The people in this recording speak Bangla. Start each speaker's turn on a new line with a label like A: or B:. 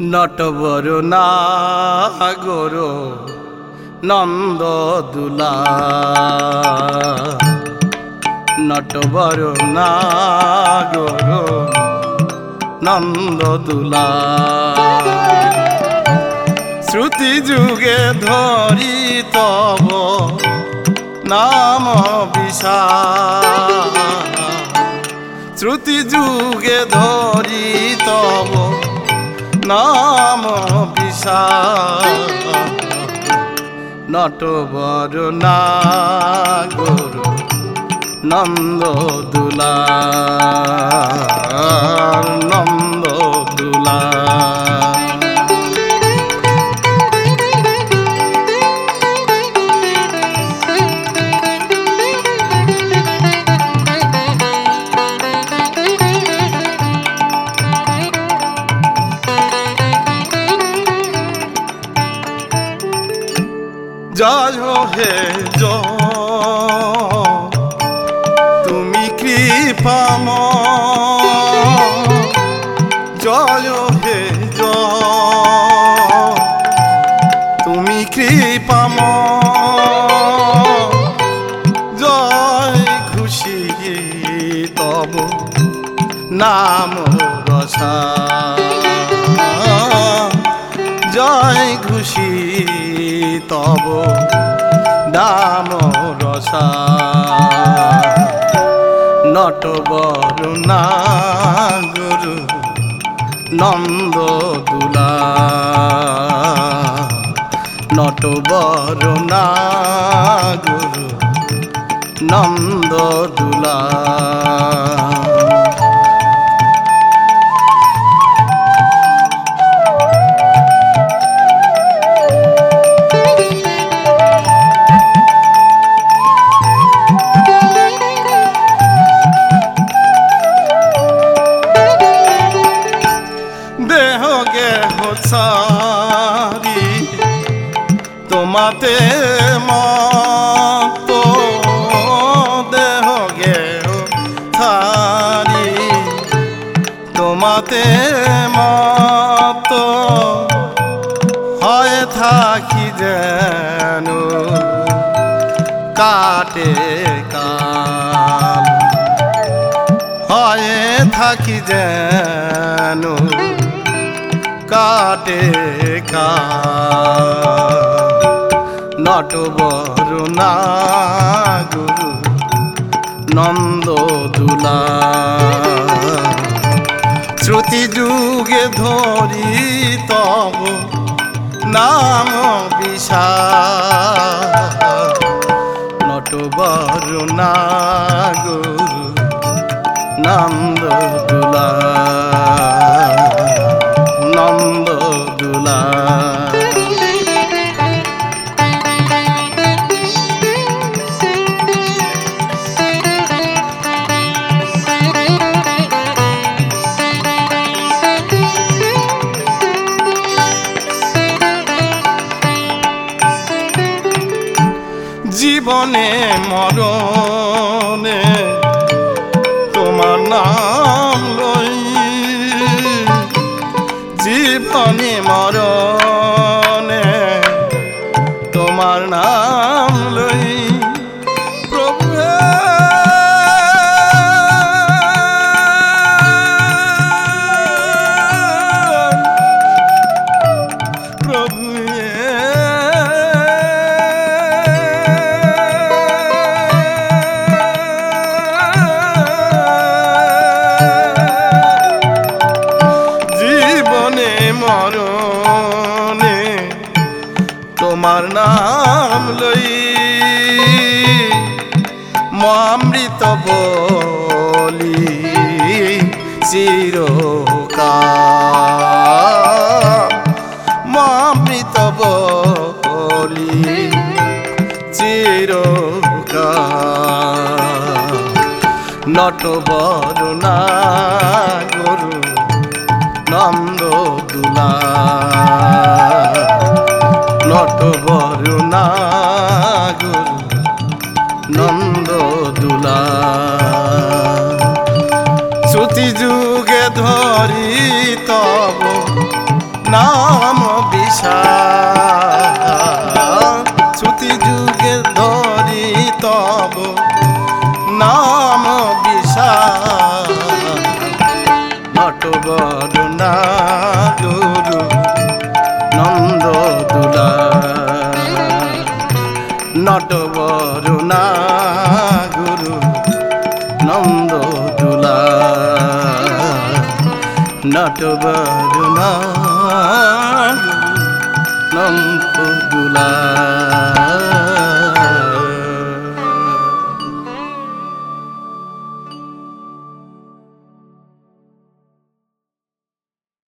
A: নটবর নাগর নন্দ দুলা। নটবর নাগর নন্দ দুলা। শ্রুতি যুগে ধরি তব নাম বিশা শ্রুতি যুগে ধরি তব নাম বিশা নট বর নন্দ দুলা জয় হে জয় তুমি কৃপাম জয় হে জয় তুমি কৃপাম জয় খুশি তব। নাম রসা তব দাম রসা। নটবর নাগর নন্দ দুলা। নটবর নাগর নন্দ দুলা। দেহ গেহ তোমাতে মত দেহ গেহ সারি তোমাতে মত হয় থাকি যেন কাটে কাল। হয়ে থাকি যেন কাটে কা নটবর নাগুরু নন্দ দুলা। শ্রুতি যুগে ধরি তব নাম বিশা নটবর নাগুরু নন্দ দুলা নন্দ জীবনে মরণে তোমার নাম লই জীবনে মরণে তোমার নাম তোমার নাম লই মৃত বলি চিরকাল। মৃত বলি চিরকাল। নটবর নাগরু নন্দ নটবরুণা গুরু নন্দ তুলা নট বরুণা নন্দ দুলা।